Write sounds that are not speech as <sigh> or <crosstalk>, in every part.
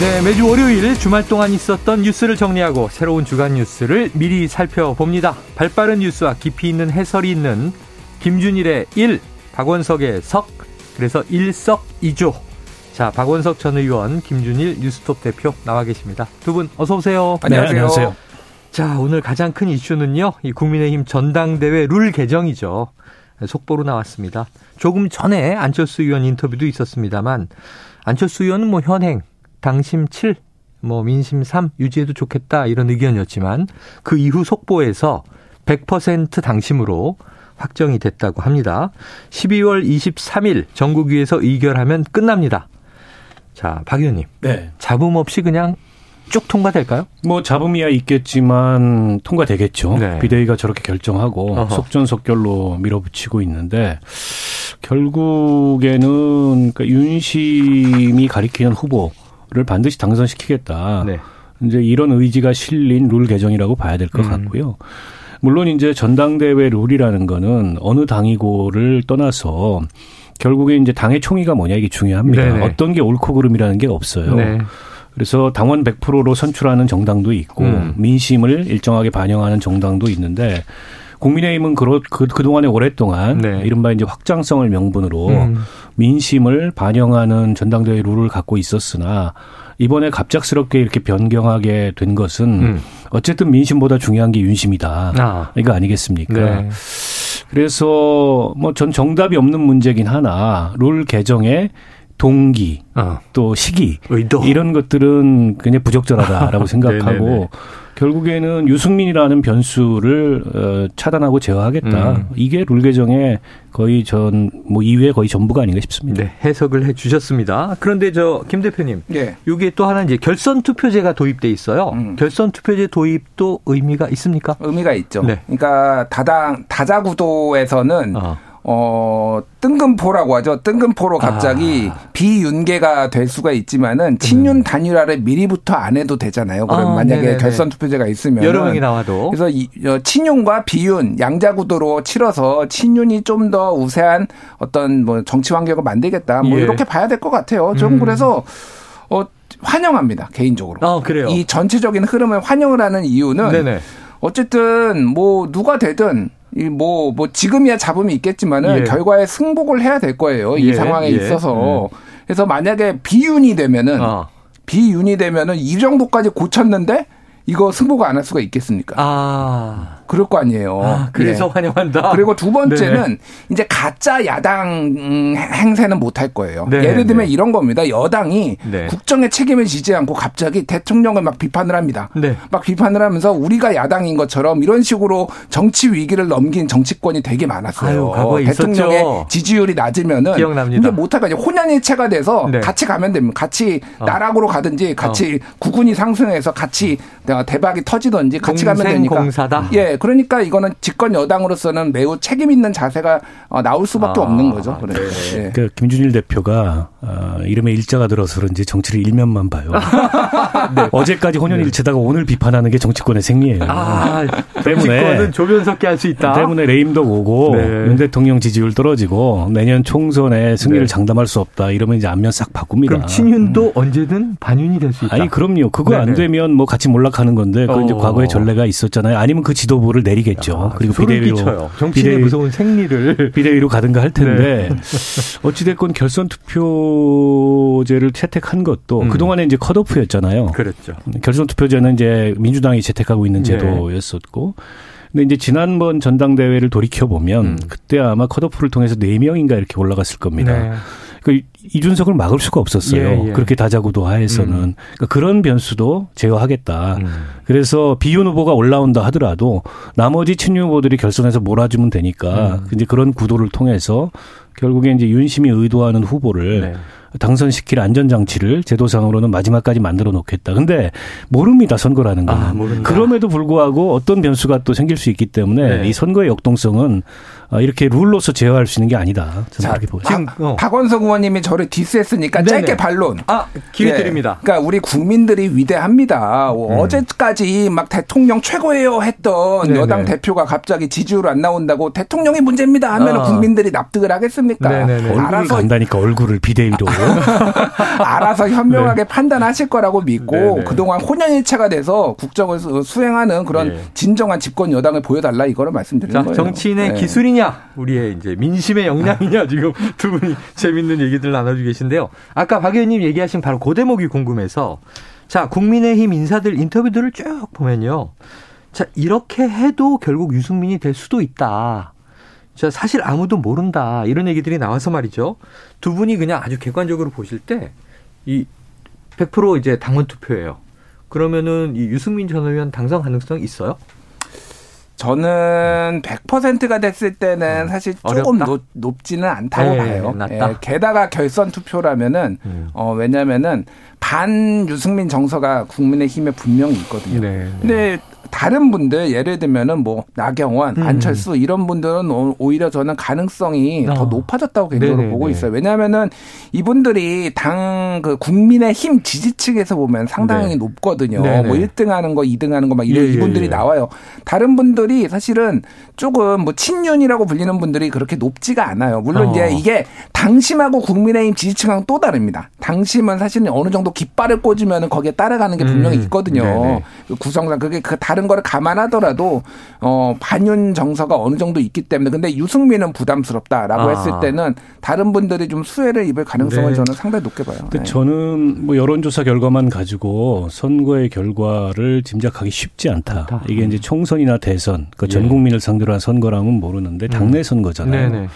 네, 매주 월요일 주말 동안 있었던 뉴스를 정리하고 새로운 주간 뉴스를 미리 살펴봅니다. 발빠른 뉴스와 깊이 있는 해설이 있는 김준일의 1, 박원석의 석, 그래서 일석이조. 자, 박원석 전 의원, 김준일 뉴스톱 대표 나와 계십니다. 두 분 어서 오세요. 안녕하세요. 네, 안녕하세요. 자, 오늘 가장 큰 이슈는요. 이 국민의힘 전당대회 룰 개정이죠. 속보로 나왔습니다. 조금 전에 안철수 의원 인터뷰도 있었습니다만 안철수 의원은 뭐 현행 당심 7, 뭐 민심 3 유지해도 좋겠다 이런 의견이었지만 그 이후 속보에서 100% 당심으로 확정이 됐다고 합니다. 12월 23일 전국위에서 의결하면 끝납니다. 자, 박 의원님. 네. 잡음 없이 그냥 쭉 통과될까요? 뭐 잡음이야 있겠지만 통과되겠죠. 네. 비대위가 저렇게 결정하고 어허. 속전속결로 밀어붙이고 있는데 결국에는 그러니까 윤심이 가리키는 후보 를 반드시 당선시키겠다. 네. 이제 이런 의지가 실린 룰 개정이라고 봐야 될것 음. 같고요. 물론 이제 전당대회 룰이라는 거는 어느 당이고를 떠나서 결국에 이제 당의 총의가 뭐냐 이게 중요합니다. 네네. 어떤 게 옳고 그름이라는 게 없어요. 네. 그래서 당원 100%로 선출하는 정당도 있고 음. 민심을 일정하게 반영하는 정당도 있는데 국민의힘은 그, 그, 그동안에 오랫동안 네. 이른바 이제 확장성을 명분으로 음. 민심을 반영하는 전당대회 룰을 갖고 있었으나 이번에 갑작스럽게 이렇게 변경하게 된 것은 음. 어쨌든 민심보다 중요한 게 윤심이다. 아. 이거 아니겠습니까? 네. 그래서 뭐 전 정답이 없는 문제긴 하나 룰 개정에 동기 어. 또 시기 의도. 이런 것들은 그냥 부적절하다라고 <laughs> 생각하고 결국에는 유승민이라는 변수를 어, 차단하고 제어하겠다. 음. 이게 룰 개정의 거의 전 뭐 이외 거의 전부가 아닌가 싶습니다. 네, 해석을 해 주셨습니다. 그런데 저 김 대표님, 네. 이게 또 하나 이제 결선 투표제가 도입돼 있어요. 음. 결선 투표제 도입도 의미가 있습니까? 의미가 있죠. 네. 그러니까 다당 다자 구도에서는 어. 어, 뜬금포라고 하죠. 뜬금포로 갑자기 아. 비윤계가 될 수가 있지만은 친윤 음. 단일화를 미리부터 안 해도 되잖아요. 그럼 아, 만약에 네네네. 결선 투표제가 있으면 여러 명이 나와도 그래서 이, 어, 친윤과 비윤 양자 구도로 치러서 친윤이 좀 더 우세한 어떤 뭐 정치 환경을 만들겠다. 뭐 예. 이렇게 봐야 될 것 같아요. 좀 음. 그래서 어 환영합니다 개인적으로. 아, 그래요. 이 전체적인 흐름을 환영을 하는 이유는 네네. 어쨌든 뭐 누가 되든 이뭐뭐 뭐 지금이야 잡음이 있겠지만은 예. 결과에 승복을 해야 될 거예요. 이 예. 상황에 예. 있어서. 음. 그래서 만약에 비윤이 되면은 어. 비윤이 되면은 이 정도까지 고쳤는데 이거 승복을 안 할 수가 있겠습니까? 아. 그럴 거 아니에요. 아, 그래서 예. 환영한다. 그리고 두 번째는 네 이제 가짜 야당 행세는 못 할 거예요. 네 예를 들면 네. 이런 겁니다. 여당이 네. 국정의 책임을 지지 않고 갑자기 대통령을 막 비판을 합니다. 네. 막 비판을 하면서 우리가 야당인 것처럼 이런 식으로 정치 위기를 넘긴 정치권이 되게 많았어요. 아유, 대통령의 있었죠. 지지율이 낮으면은 기억납니다. 근데 못할 거죠. 혼연일체가 돼서 네. 같이 가면 됩니다. 같이 어. 나락으로 가든지 같이 어. 구군이 상승해서 같이 대박이 터지든지 같이 가면 되니까. 공사다. 예, 그러니까 이거는 집권 여당으로서는 매우 책임 있는 자세가 어, 나올 수밖에 아, 없는 거죠. 그래. 네. 그 김준일 대표가 어, 이름에 일자가 들어서 그런지 정치를 일면만 봐요. <laughs> 네. 어제까지 혼연일체다가 네. 오늘 비판하는 게 정치권의 생리예요. 아, 때문에 조변석기 할수 있다. 때문에 레임도 오고 네. 윤 대통령 지지율 떨어지고 내년 총선에 승리를 네. 장담할 수 없다. 이러면 이제 안면 싹 바꿉니다. 그럼 친윤도 음. 언제든 반윤이 될 수 있다. 아니 그럼요. 그거 네네. 안 되면 뭐 같이 몰락하는 건데 그 어. 이제 과거의 전례가 있었잖아요. 아니면 그 지도부 를 내리겠죠. 아, 그리고 비대위로 정치의 무서운 생리를 비대위로 가든가 할 텐데 네. <laughs> 어찌됐건 결선 투표제를 채택한 것도 음. 그 동안에 이제 컷오프였잖아요. 그렇죠. 결선 투표제는 이제 민주당이 채택하고 있는 네. 제도였었고 근데 이제 지난번 전당대회를 돌이켜 보면 음. 그때 아마 컷오프를 통해서 4명인가 이렇게 올라갔을 겁니다. 네. 그 이준석을 막을 수가 없었어요. 예, 예. 그렇게 다자구도 하에서는 음. 그러니까 그런 변수도 제어하겠다. 음. 그래서 비윤 후보가 올라온다 하더라도 나머지 친윤 후보들이 결선에서 몰아주면 되니까 음. 이제 그런 구도를 통해서 결국에 이제 윤심이 의도하는 후보를 네. 당선시킬 안전장치를 제도상으로는 마지막까지 만들어 놓겠다. 근데 모릅니다. 선거라는 거는. 아, 그럼에도 불구하고 어떤 변수가 또 생길 수 있기 때문에 네. 이 선거의 역동성은 어, 이렇게 룰로서 제어할 수 있는 게 아니다. 저는 그렇게 보고 지금 어. 박원석 의원님이 저를 디스했으니까 네네. 짧게 반론. 아 기회 네. 드립니다. 그러니까 우리 국민들이 위대합니다. 음. 어제까지 막 대통령 최고예요 했던 네네. 여당 대표가 갑자기 지지율 안 나온다고 대통령이 문제입니다 하면 아. 국민들이 납득을 하겠습니까? 네네네. 알아서 간다니까 얼굴을 비대위로 <laughs> 알아서 현명하게 네. 판단하실 거라고 믿고 네네. 그동안 혼연일체가 돼서 국정을 수행하는 그런 네. 진정한 집권 여당을 보여달라 이거를 말씀드리는 자, 거예요. 정치인의 네. 기술이냐 역량이냐, 우리의 이제 민심의 역량이냐, 지금 두 분이 재밌는 얘기들 나눠주고 계신데요. 아까 박 의원님 얘기하신 바로 그 대목이 궁금해서, 자, 국민의힘 인사들 인터뷰들을 쭉 보면요. 자, 이렇게 해도 결국 유승민이 될 수도 있다. 자, 사실 아무도 모른다. 이런 얘기들이 나와서 말이죠. 두 분이 그냥 아주 객관적으로 보실 때, 이 100% 이제 당원 투표예요. 그러면은 이 유승민 전 의원 당선 가능성 있어요? 저는 100%가 됐을 때는 음. 사실 조금 높, 높지는 않다고 네, 봐요. 예, 게다가 결선 투표라면은 음. 어 왜냐면은 반 유승민 정서가 국민의힘에 분명히 있거든요. 네, 네. 근데 다른 분들 예를 들면은 뭐 나경원, 음. 안철수 이런 분들은 오히려 저는 가능성이 어. 더 높아졌다고 개인적으로 네네네. 보고 있어요. 왜냐하면은 이분들이 당 그 국민의 힘 지지층에서 보면 상당히 네. 높거든요. 네네. 뭐 1등 하는 거, 2등 하는 거 막 이런 예, 예, 이분들이 예. 나와요. 다른 분들이 사실은 조금 뭐 친윤이라고 불리는 분들이 그렇게 높지가 않아요. 물론 어. 이제 이게 당심하고 국민의힘 지지층하고 또 다릅니다. 당심은 사실은 어느 정도 깃발을 꽂으면 거기에 따라가는 게 분명히 음. 있거든요. 음. 구성상 그게 그 다른 거를 감안하더라도 어 반윤 정서가 어느 정도 있기 때문에 근데 유승민은 부담스럽다라고 아. 했을 때는 다른 분들이 좀 수혜를 입을 가능성을 네. 저는 상당히 높게 봐요. 근데 네. 저는 뭐 여론조사 결과만 가지고 선거의 결과를 짐작하기 쉽지 않다. 않다. 이게 이제 총선이나 대선, 그전 예. 국민을 상대로 한 선거라면 모르는데 당내 음. 선거잖아요. 음.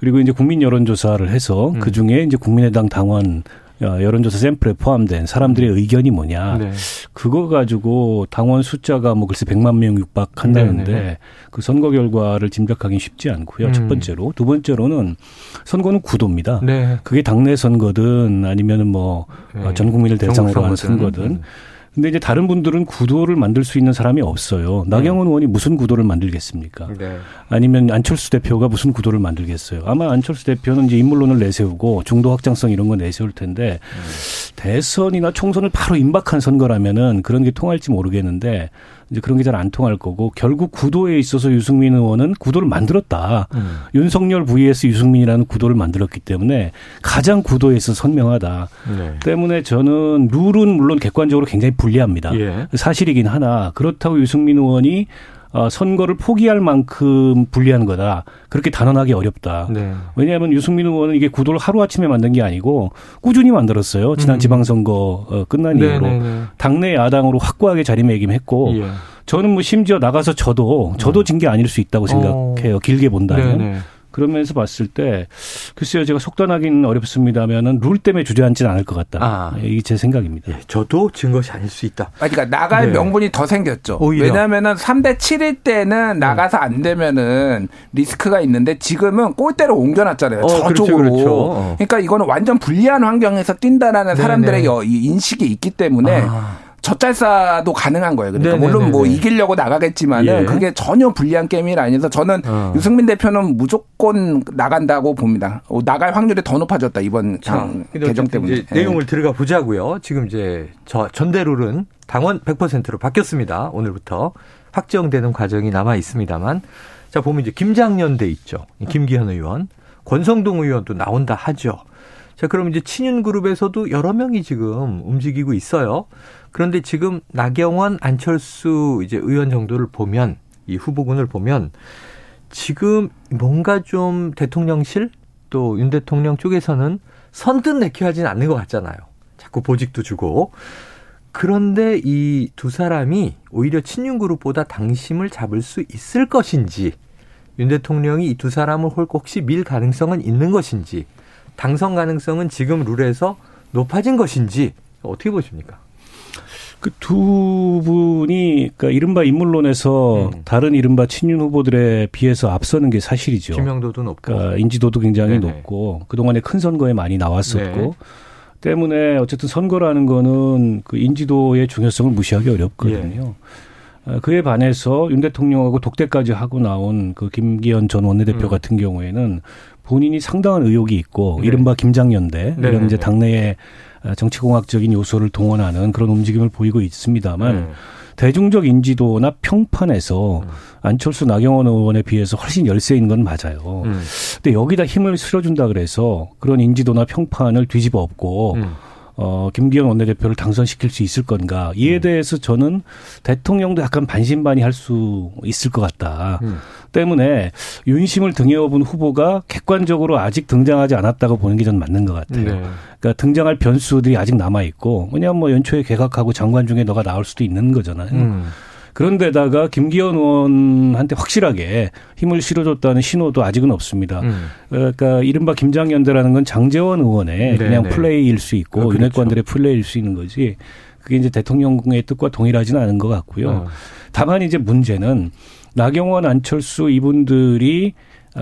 그리고 이제 국민 여론조사를 해서 음. 그 중에 이제 국민의당 당원 어, 여론조사 샘플에 포함된 사람들의 의견이 뭐냐. 네. 그거 가지고 당원 숫자가 뭐 글쎄 100만 명 육박한다는데 네, 네, 네. 그 선거 결과를 짐작하기 쉽지 않고요. 음. 첫 번째로. 두 번째로는 선거는 구도입니다. 네. 그게 당내 선거든 아니면은 뭐전 네. 국민을 대상으로 한 선거든. 음. 근데 이제 다른 분들은 구도를 만들 수 있는 사람이 없어요. 나경원 네. 의원이 무슨 구도를 만들겠습니까? 네. 아니면 안철수 대표가 무슨 구도를 만들겠어요? 아마 안철수 대표는 이제 인물론을 내세우고 중도 확장성 이런 거 내세울 텐데 음. 대선이나 총선을 바로 임박한 선거라면은 그런 게 통할지 모르겠는데 이제 그런 게 잘 안 통할 거고 결국 구도에 있어서 유승민 의원은 구도를 만들었다. 음. 윤석열 vs 유승민이라는 구도를 만들었기 때문에 가장 구도에 있어 선명하다. 네. 때문에 저는 룰은 물론 객관적으로 굉장히 불리합니다. 예. 사실이긴 하나 그렇다고 유승민 의원이 어, 선거를 포기할 만큼 불리한 거다. 그렇게 단언하기 어렵다. 네. 왜냐하면 유승민 의원은 이게 구도를 하루아침에 만든 게 아니고 꾸준히 만들었어요. 지난 음. 지방선거 어, 끝난 네, 이후로. 네, 네. 당내 야당으로 확고하게 자리매김했고 예. 저는 뭐 심지어 나가서 저도 저도 음. 진게 아닐 수 있다고 생각해요. 어. 길게 본다면. 네네. 그러면서 봤을 때 글쎄요 제가 속단하기는 어렵습니다면은 룰 때문에 주저앉지는 않을 것 같다. 아. 이게 제 생각입니다. 예, 저도 증 것이 아닐 수 있다. 그러니까 나갈 네. 명분이 더 생겼죠. 오히려. 왜냐하면은 3대 7일 때는 나가서 안 되면은 리스크가 있는데 지금은 골대로 옮겨놨잖아요. 어, 그렇죠, 저쪽으로. 그렇죠, 그렇죠. 그러니까 이거는 완전 불리한 환경에서 뛴다라는 사람들의 인식이 있기 때문에. 아. 젖잘싸도 가능한 거예요. 그러니까 네네네네. 물론 뭐 이기려고 나가겠지만은 예. 그게 전혀 불리한 게임이 아니어서 저는 어. 유승민 대표는 무조건 나간다고 봅니다. 어, 나갈 확률이 더 높아졌다 이번 자, 개정 때문에. 예. 내용을 들어가 보자고요. 지금 이제 저 전대룰은 당원 100%로 바뀌었습니다. 오늘부터 확정되는 과정이 남아 있습니다만 자 보면 이제 김장년대 있죠. 김기현 의원, 권성동 의원도 나온다 하죠. 자, 그럼 이제 친윤 그룹에서도 여러 명이 지금 움직이고 있어요. 그런데 지금 나경원, 안철수 이제 의원 정도를 보면 이 후보군을 보면 지금 뭔가 좀 대통령실 또 윤 대통령 쪽에서는 선뜻 내키하진 않는 것 같잖아요. 자꾸 보직도 주고. 그런데 이 두 사람이 오히려 친윤 그룹보다 당심을 잡을 수 있을 것인지 윤 대통령이 이 두 사람을 혹시 밀 가능성은 있는 것인지 당선 가능성은 지금 룰에서 높아진 것인지 어떻게 보십니까? 그 두 분이 그러니까 이른바 인물론에서 음. 다른 이른바 친윤 후보들에 비해서 앞서는 게 사실이죠.知명도도 높고 그러니까 인지도도 굉장히 네네. 높고 그동안에 큰 선거에 많이 나왔었고 네. 때문에 어쨌든 선거라는 거는 그 인지도의 중요성을 무시하기 어렵거든요. 예. 그에 반해서 윤 대통령하고 독대까지 하고 나온 그 김기현 전 원내대표 음. 같은 경우에는 본인이 상당한 의혹이 있고 네. 이른바 김장연대 네. 이런 이제 당내에 정치공학적인 요소를 동원하는 그런 움직임을 보이고 있습니다만 네. 대중적 인지도나 평판에서 음. 안철수 나경원 의원에 비해서 훨씬 열세인 건 맞아요. 음. 근데 여기다 힘을 실어준다 그래서 그런 인지도나 평판을 뒤집어 엎고 음. 어, 김기현 원내대표를 당선시킬 수 있을 건가. 이에 음. 대해서 저는 대통령도 약간 반신반의 할 수 있을 것 같다. 음. 때문에 윤심을 등에 업은 후보가 객관적으로 아직 등장하지 않았다고 보는 게 전 맞는 것 같아요. 네. 그러니까 등장할 변수들이 아직 남아 있고, 왜냐하면 뭐 연초에 개각하고 장관 중에 너가 나올 수도 있는 거잖아요. 음. 그런데다가 김기현 의원한테 확실하게 힘을 실어줬다는 신호도 아직은 없습니다. 음. 그러니까 이른바 김장연대라는 건 장재원 의원의 네네. 그냥 네. 플레이일 수 있고 아, 그렇죠. 윤핵관들의 플레이일 수 있는 거지. 그게 이제 대통령의 뜻과 동일하지는 않은 것 같고요. 어. 다만 이제 문제는 나경원, 안철수 이분들이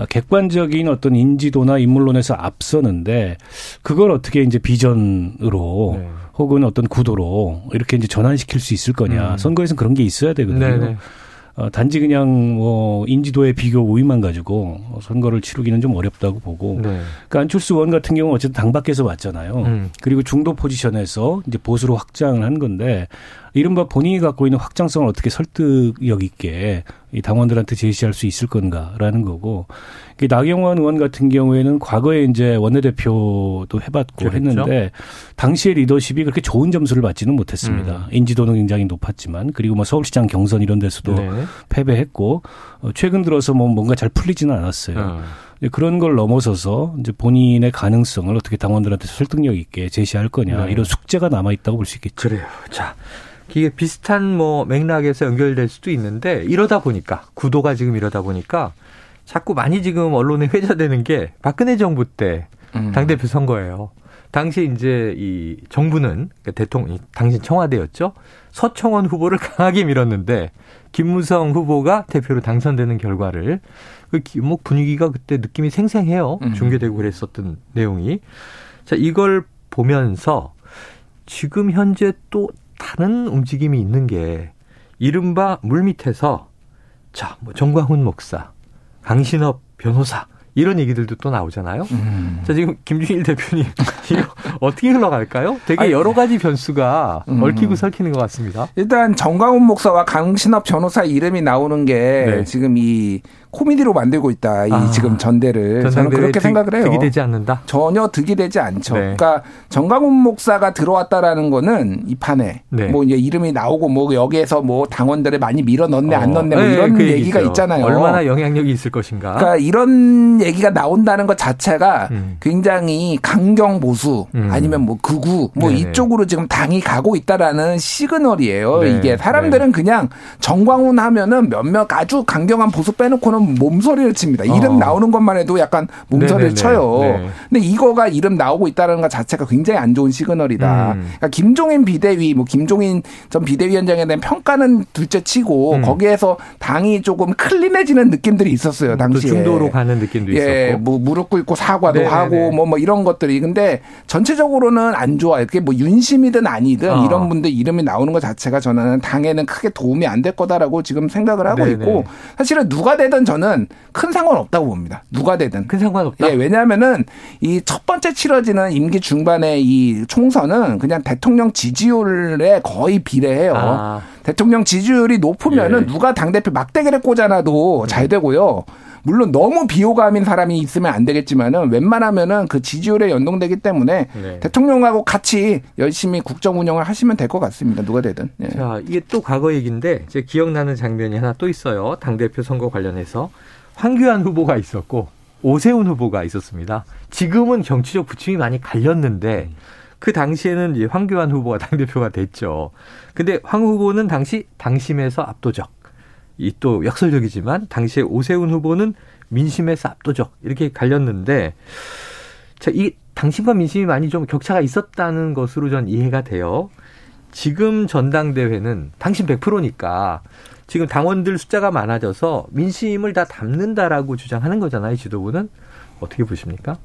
객관적인 어떤 인지도나 인물론에서 앞서는데 그걸 어떻게 이제 비전으로 네. 혹은 어떤 구도로 이렇게 이제 전환시킬 수 있을 거냐. 음. 선거에서는 그런 게 있어야 되거든요. 네네. 어, 단지 그냥 뭐 인지도의 비교 우위만 가지고 선거를 치르기는 좀 어렵다고 보고. 네. 그러니까 안철수 의원 같은 경우는 어쨌든 당 밖에서 왔잖아요. 음. 그리고 중도 포지션에서 이제 보수로 확장을 한 건데 이른바 본인이 갖고 있는 확장성을 어떻게 설득력 있게 이 당원들한테 제시할 수 있을 건가라는 거고 나경원 의원 같은 경우에는 과거에 이제 원내대표도 해봤고 그렇죠. 했는데 당시의 리더십이 그렇게 좋은 점수를 받지는 못했습니다. 음. 인지도는 굉장히 높았지만 그리고 뭐 서울시장 경선 이런 데서도 네. 패배했고 어, 최근 들어서 뭐 뭔가 잘 풀리지는 않았어요. 어. 그런 걸 넘어서서 이제 본인의 가능성을 어떻게 당원들한테 설득력 있게 제시할 거냐 네. 이런 숙제가 남아 있다고 볼 수 있겠죠. 그래요. 자. 이게 비슷한 뭐 맥락에서 연결될 수도 있는데 이러다 보니 까 구도가 지금 이러다 보니까 자꾸 많이 지금 언론에 회자되는 게 박근혜 정부 때 음. 당대표 선거예요. 당시 이제 이 정부는 그러니까 대통령 당시 청와대였죠. 서청원 후보를 <laughs> 강하게 밀었는데 김무성 후보가 대표로 당선되는 결과를 그뭐 분위기가 그때 느낌이 생생해요. 음. 중계되고 그랬었던 내용이. 자, 이걸 보면서 지금 현재 또 다른 움직임이 있는 게 이른바 물밑에서 자, 뭐 정광훈 목사, 강신업 변호사 이런 얘기들도 또 나오잖아요. 음. 자, 지금 김준일 대표님, <laughs> 이거 어떻게 흘러갈까요? 되게 아니, 여러 가지 변수가 음. 얽히고 설키는 것 같습니다. 일단 정광훈 목사와 강신업 변호사 이름이 나오는 게 네. 지금 이 코미디로 만들고 있다. 이 아, 지금 전대를 저는 그렇게 득, 생각을 해요. 득이 되지 않는다. 전혀 득이 되지 않죠. 네. 그러니까 정강훈 목사가 들어왔다라는 거는 이 판에 네. 뭐 이제 이름이 나오고 뭐 여기에서 뭐 당원들을 많이 밀어 넣네 어. 안 넣네 뭐 네, 이런 그 얘기가 있죠. 있잖아요. 얼마나 영향력이 있을 것인가. 그러니까 이런 얘기가 나온다는 것 자체가 음. 굉장히 강경 보수 음. 아니면 뭐 극우 뭐 네네. 이쪽으로 지금 당이 가고 있다라는 시그널이에요. 네. 이게 사람들은 네. 그냥 정광훈 하면은 몇몇 아주 강경한 보수 빼놓고는 몸소리를 칩니다. 이름 어. 나오는 것만 해도 약간 몸소리를 네네네. 쳐요. 네. 근데 이거가 이름 나오고 있다는 것 자체가 굉장히 안 좋은 시그널이다. 음. 그러니까 김종인 비대위, 뭐 김종인 전 비대위원장에 대한 평가는 둘째 치고 음. 거기에서 당이 조금 클린해지는 느낌들이 있었어요. 음, 당시에. 중도로 가는 느낌도 예, 있었고. 뭐 무릎 꿇고 사과도 네네네. 하고 뭐뭐 뭐 이런 것들이 근데 전체적으로는 안 좋아요. 그게 뭐 윤심이든 아니든 어. 이런 분들 이름이 나오는 것 자체가 저는 당에는 크게 도움이 안 될 거다라고 지금 생각을 하고 네네. 있고 사실은 누가 되든 전 저는 큰 상관없다고 봅니다. 누가 되든. 큰 상관없다. 예, 왜냐하면은 이 첫 번째 치러지는 임기 중반의 이 총선은 그냥 대통령 지지율에 거의 비례해요. 아. 대통령 지지율이 높으면은 예. 누가 당대표 막대기를 꽂아놔도 잘 음. 되고요. 물론 너무 비호감인 사람이 있으면 안 되겠지만은 웬만하면은 그 지지율에 연동되기 때문에 네. 대통령하고 같이 열심히 국정 운영을 하시면 될 것 같습니다. 누가 되든. 네. 자, 이게 또 과거 얘기인데 제 기억나는 장면이 하나 또 있어요. 당 대표 선거 관련해서 황교안 후보가 있었고 오세훈 후보가 있었습니다. 지금은 정치적 부침이 많이 갈렸는데 그 당시에는 이제 황교안 후보가 <laughs> 당 대표가 됐죠. 근데 황 후보는 당시 당심에서 압도적. 이 또 역설적이지만 당시에 오세훈 후보는 민심에서 압도적 이렇게 갈렸는데 자, 이 당신과 민심이 많이 좀 격차가 있었다는 것으로 전 이해가 돼요. 지금 전당대회는 당신 100%니까 지금 당원들 숫자가 많아져서 민심을 다 담는다라고 주장하는 거잖아요, 지도부는. 어떻게 보십니까?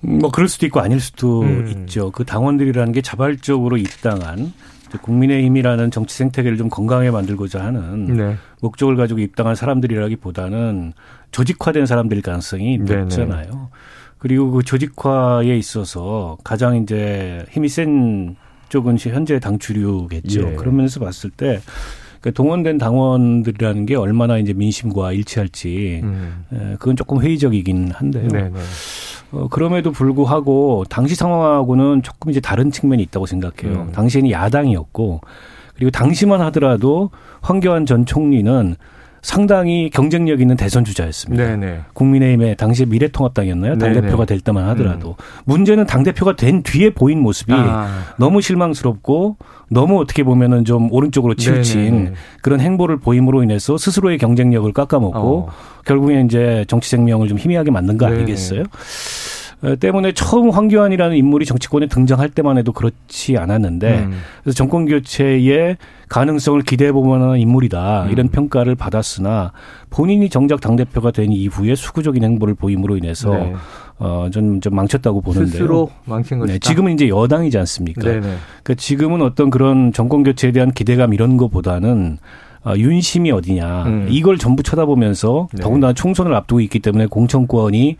뭐 그럴 수도 있고 아닐 수도 음. 있죠. 그 당원들이라는 게 자발적으로 입당한 국민의힘이라는 정치 생태계를 좀 건강하게 만들고자 하는 네. 목적을 가지고 입당한 사람들이라기보다는 조직화된 사람들일 가능성이 높잖아요. 네네. 그리고 그 조직화에 있어서 가장 이제 힘이 센 쪽은 현재 당 주류겠죠. 예. 그런 면에서 봤을 때 그러니까 동원된 당원들이라는 게 얼마나 이제 민심과 일치할지 음. 그건 조금 회의적이긴 한데요. 네네. 어, 그럼에도 불구하고 당시 상황하고는 조금 이제 다른 측면이 있다고 생각해요. 음. 당시에는 야당이었고 그리고 당시만 하더라도 황교안 전 총리는 상당히 경쟁력 있는 대선 주자였습니다. 네네. 국민의힘의 당시 미래통합당이었나요? 당대표가 될 때만 하더라도. 음. 문제는 당대표가 된 뒤에 보인 모습이 아. 너무 실망스럽고 너무 어떻게 보면은 좀 오른쪽으로 치우친 네네. 그런 행보를 보임으로 인해서 스스로의 경쟁력을 깎아먹고 어. 결국에 이제 정치 생명을 좀 희미하게 만든 거 아니겠어요? 네네. 어, 때문에 처음 황교안이라는 인물이 정치권에 등장할 때만 해도 그렇지 않았는데 음. 그래서 정권 교체의 가능성을 기대해 보면 하는 인물이다 음. 이런 평가를 받았으나 본인이 정작 당 대표가 된 이후에 수구적인 행보를 보임으로 인해서 네. 어좀 좀 망쳤다고 보는데요. 스스로 망친 것이다. 네, 지금은 이제 여당이지 않습니까? 그러니까 지금은 어떤 그런 정권 교체에 대한 기대감 이런 거보다는 어, 윤심이 어디냐 음. 이걸 전부 쳐다보면서 네. 더군다나 총선을 앞두고 있기 때문에 공천권이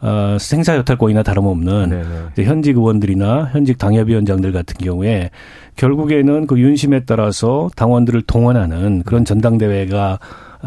어, 생사 여탈권이나 다름없는 네네. 네. 현직 의원들이나 현직 당협위원장들 같은 경우에 결국에는 그 윤심에 따라서 당원들을 동원하는 그런 전당대회가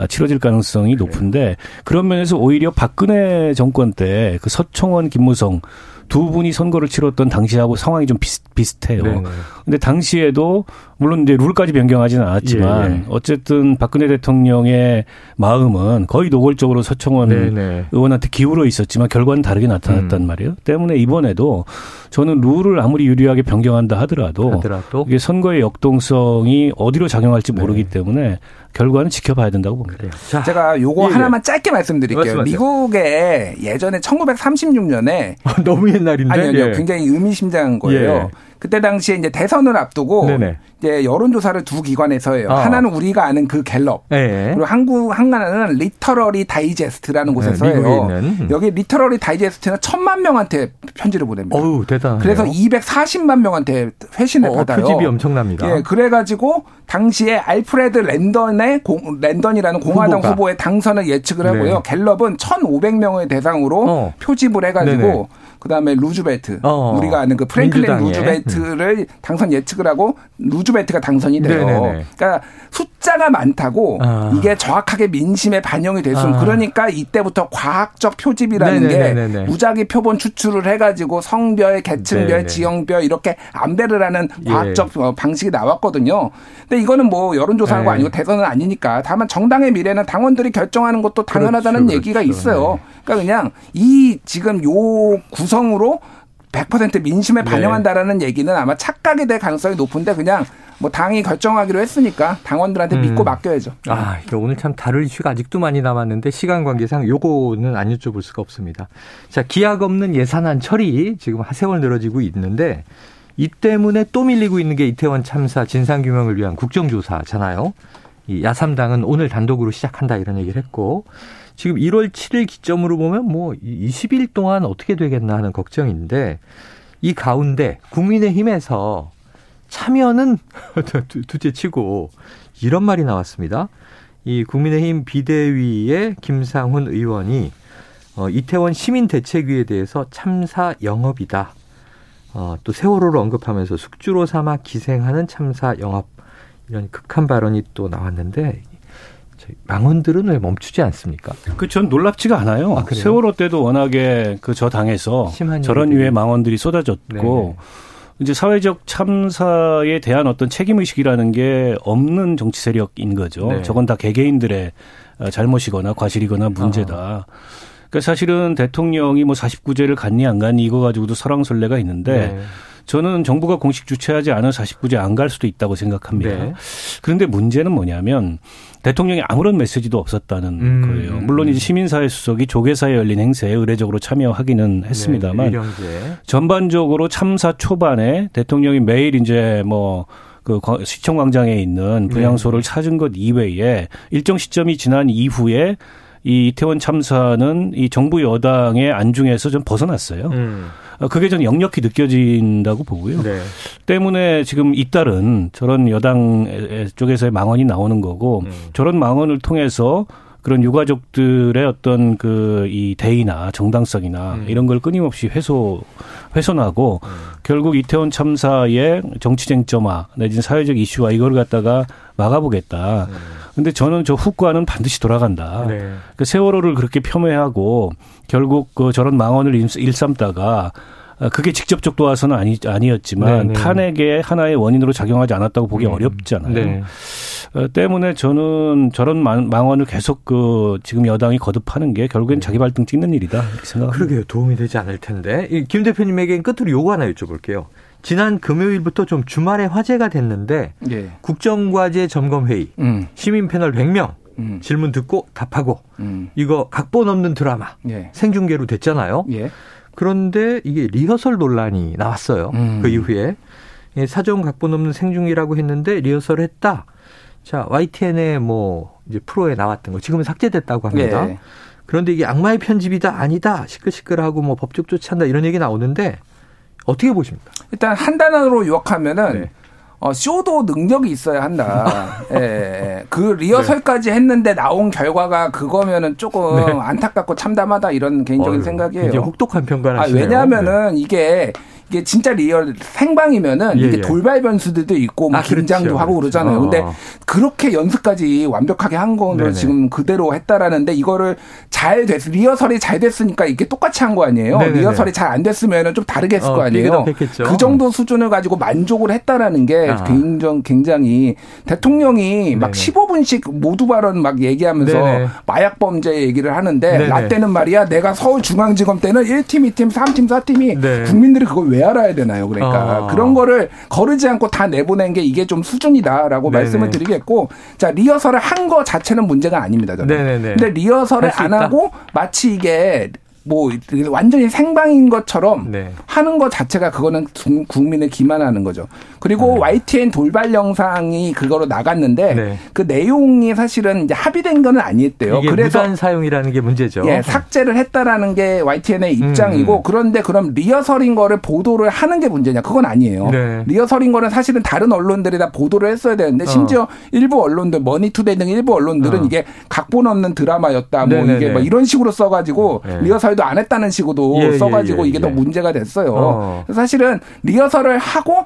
치러질 가능성이 높은데 그런 면에서 오히려 박근혜 정권 때 그 서청원, 김무성 두 분이 선거를 치렀던 당시하고 상황이 좀 비슷, 비슷해요. 네네. 근데 당시에도 물론 이제 룰까지 변경하지는 않았지만 예, 예. 어쨌든 박근혜 대통령의 마음은 거의 노골적으로 서청원 네네. 의원한테 기울어 있었지만 결과는 다르게 나타났단 음. 말이에요. 때문에 이번에도 저는 룰을 아무리 유리하게 변경한다 하더라도, 하더라도? 이게 선거의 역동성이 어디로 작용할지 모르기 네. 때문에 결과는 지켜봐야 된다고 봅니다. 자, 제가 요거 예, 예. 하나만 짧게 말씀드릴게요. 말씀하세요. 미국에 예전에 1936년에 <laughs> 너무 옛날인데 아니요, 예. 굉장히 의미심장한 거예요. 예. 그때 당시에 이제 대선을 앞두고 네네. 이제 여론조사를 두 기관에서 해요. 어. 하나는 우리가 아는 그 갤럽. 네. 그리고 한국 하나는 리터러리 다이제스트라는 곳에서 네, 해요. 음. 여기 리터러리 다이제스트는 천만 명한테 편지를 보냅니다. 어우, 대단 그래서 240만 명한테 회신을 어, 받아요. 표집이 엄청납니다. 예, 그래가지고 당시에 알프레드 랜던의 공, 랜던이라는 공화당 후보가. 후보의 당선을 예측을 하고요. 네. 갤럽은 1,500명을 대상으로 어. 표집을 해가지고 네네. 그다음에 루즈벨트 어. 우리가 아는 그 프랭클린 민주당에. 루즈벨트를 음. 당선 예측을 하고 루즈 벨트가 당선이 돼요. 네네네. 그러니까 숫자가 많다고 아. 이게 정확하게 민심에 반영이 될 수는 아. 그러니까 이때부터 과학적 표집이라는 네네네네. 게 무작위 표본 추출을 해가지고 성별, 계층별. 지형별 이렇게 안배를 하는 과학적 예. 방식이 나왔거든요. 근데 이거는 뭐 여론조사한 거 네. 아니고 대선은 아니니까 다만 정당의 미래는 당원들이 결정하는 것도 당연하다는 그렇죠, 얘기가 그렇죠. 있어요. 네. 그러니까 그냥 이 지금 요 구성으로 100% 민심에 네. 반영한다라는 네. 얘기는 아마 착각이 될 가능성이 높은데 그냥 뭐 당이 결정하기로 했으니까 당원들한테 음. 믿고 맡겨야죠. 아, 이게 오늘 참 다룰 이슈가 아직도 많이 남았는데 시간 관계상 요거는 안 여쭤볼 수가 없습니다. 자, 기약 없는 예산안 처리 지금 하세월 늘어지고 있는데 이 때문에 또 밀리고 있는 게 이태원 참사 진상규명을 위한 국정조사잖아요. 이 야삼당은 오늘 단독으로 시작한다 이런 얘기를 했고 지금 1월 7일 기점으로 보면 뭐 20일 동안 어떻게 되겠나 하는 걱정인데 이 가운데 국민의힘에서 참여는 <laughs> 두째 치고 이런 말이 나왔습니다. 이 국민의힘 비대위의 김상훈 의원이 어, 이태원 시민 대책위에 대해서 참사 영업이다. 어, 또 세월호를 언급하면서 숙주로 삼아 기생하는 참사 영업 이런 극한 발언이 또 나왔는데 망원들은 왜 멈추지 않습니까? 그 전 놀랍지가 않아요. 아, 세월호 때도 워낙에 그 저 당에서 저런 유의 망원들이 쏟아졌고 네네. 이제 사회적 참사에 대한 어떤 책임 의식이라는 게 없는 정치 세력인 거죠. 네. 저건 다 개개인들의 잘못이거나 과실이거나 문제다. 아. 그러니까 사실은 대통령이 뭐 49제를 갔니 안 갔니 이거 가지고도 설왕설래가 있는데 네. 저는 정부가 공식 주최하지 않은 49제 안 갈 수도 있다고 생각합니다. 네. 그런데 문제는 뭐냐면 대통령이 아무런 메시지도 없었다는 음. 거예요. 물론 이제 시민사회 수석이 조계사에 열린 행사에 의례적으로 참여하기는 했습니다만 네, 전반적으로 참사 초반에 대통령이 매일 이제 뭐그 시청 광장에 있는 분향소를 네. 찾은 것 이외에 일정 시점이 지난 이후에 이 이태원 참사는 이 정부 여당의 안중에서 좀 벗어났어요. 음. 어, 그게 전 역력히 느껴진다고 보고요. 네. 때문에 지금 잇따른 저런 여당 쪽에서의 망언이 나오는 거고 음. 저런 망언을 통해서 그런 유가족들의 어떤 그 이 대의나 정당성이나 음. 이런 걸 끊임없이 훼손 훼손하고 음. 결국 이태원 참사의 정치 쟁점화 내지는 사회적 이슈와 이걸 갖다가 막아보겠다. 음. 근데 저는 저 후과는 반드시 돌아간다. 네. 그 세월호를 그렇게 폄훼하고 결국 그 저런 망언을 일삼다가 아, 그게 직접적 도와서는 아니, 아니었지만 네네. 네. 탄핵의 하나의 원인으로 작용하지 않았다고 보기 음. 어렵잖아요. 네. 어, 때문에 저는 저런 망언을 계속 그 지금 여당이 거듭하는 게 결국엔 네. 자기 발등 찍는 일이다 이렇게 생각합니다. 그러게요. 도움이 되지 않을 텐데. 김 대표님에게 끝으로 요거 하나 여쭤볼게요. 지난 금요일부터 좀 주말에 화제가 됐는데 예. 국정과제 점검회의 음. 시민 패널 100명 음. 질문 듣고 답하고 음. 이거 각본 없는 드라마 예. 생중계로 됐잖아요. 예. 그런데 이게 리허설 논란이 나왔어요. 음. 그 이후에 사전 각본 없는 생중계라고 했는데 리허설을 했다. 자 YTN의 뭐 이제 프로에 나왔던 거 지금은 삭제됐다고 합니다. 예. 그런데 이게 악마의 편집이다 아니다 시끌시끌하고 뭐 법적 조치한다 이런 얘기 나오는데 어떻게 보십니까? 일단 한 단어로 요약하면은 네. 어, 쇼도 능력이 있어야 한다. <laughs> 예, 예. 그 리허설까지 네. 했는데 나온 결과가 그거면은 조금 네. 안타깝고 참담하다 이런 개인적인 어휴, 생각이에요. 이제 혹독한 평가를 아, 왜냐하면은 네. 이게 이게 진짜 real 생방이면은 예, 이게 예. 돌발 변수들도 있고 뭐 아, 긴장도 그렇죠. 하고 그러잖아요. 어. 근데 그렇게 연습까지 완벽하게 한 거는 지금 그대로 했다라는데 이거를 잘 됐, 리허설이 잘 됐으니까 이게 똑같이 한 거 아니에요. 네네네. 리허설이 잘 안 됐으면은 좀 다르게 했을 어, 거 아니에요. 그 정도 수준을 가지고 만족을 했다라는 게 아. 굉장히, 굉장히 대통령이 네네. 막 15분씩 모두 발언 막 얘기하면서 네네. 마약 범죄 얘기를 하는데 나 때는 말이야 내가 서울중앙지검 때는 1팀, 2팀, 3팀, 4팀이 네. 국민들이 그걸 왜 알아야 되나요? 그러니까 어. 그런 거를 거르지 않고 다 내보낸 게 이게 좀 수준이다라고 네네. 말씀을 드리겠고 자 리허설을 한 거 자체는 문제가 아닙니다. 저는. 네네네. 근데 리허설을 안 하고 마치 이게 뭐 완전히 생방인 것처럼 네. 하는 것 자체가 그거는 국민을 기만하는 거죠. 그리고 네. YTN 돌발 영상이 그거로 나갔는데 네. 그 내용이 사실은 이제 합의된 거는 아니었대요. 그래서 무단 사용이라는 게 문제죠. 예, 삭제를 했다라는 게 YTN의 입장이고 음. 그런데 그럼 리허설인 거를 보도를 하는 게 문제냐? 그건 아니에요. 네. 리허설인 거는 사실은 다른 언론들이 다 보도를 했어야 되는데 심지어 어. 일부 언론들 머니투데이 등 일부 언론들은 어. 이게 각본 없는 드라마였다. 뭐 네네네. 이게 뭐 이런 식으로 써가지고 네. 리허설 리허설도 안 했다는 식으로 예, 예 써가지고 예, 예, 이게 더 문제가 됐어요. 어. 사실은 리허설을 하고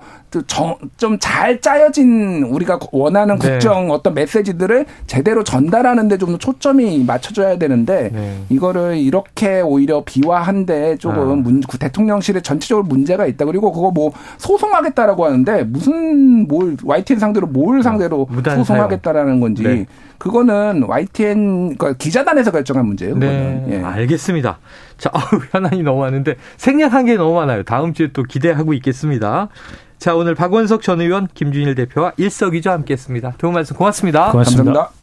좀 잘 짜여진 우리가 원하는 네. 국정 어떤 메시지들을 제대로 전달하는 데 좀 초점이 맞춰져야 되는데 네. 이거를 이렇게 오히려 비화한데 조금 아. 문, 대통령실에 전체적으로 문제가 있다. 그리고 그거 뭐 소송하겠다라고 하는데 무슨 뭘 YTN 상대로 뭘 상대로 소송하겠다라는 건지 네. 그거는 YTN 그러니까 기자단에서 결정한 문제예요. 네, 예. 알겠습니다. 자, <laughs> 어우, 현안이 너무 많은데 생략한 게 너무 많아요. 다음 주에 또 기대하고 있겠습니다. 자, 오늘 박원석 전 의원, 김준일 대표와 일석이조 함께했습니다. 좋은 말씀 고맙습니다. 고맙습니다. 감사합니다.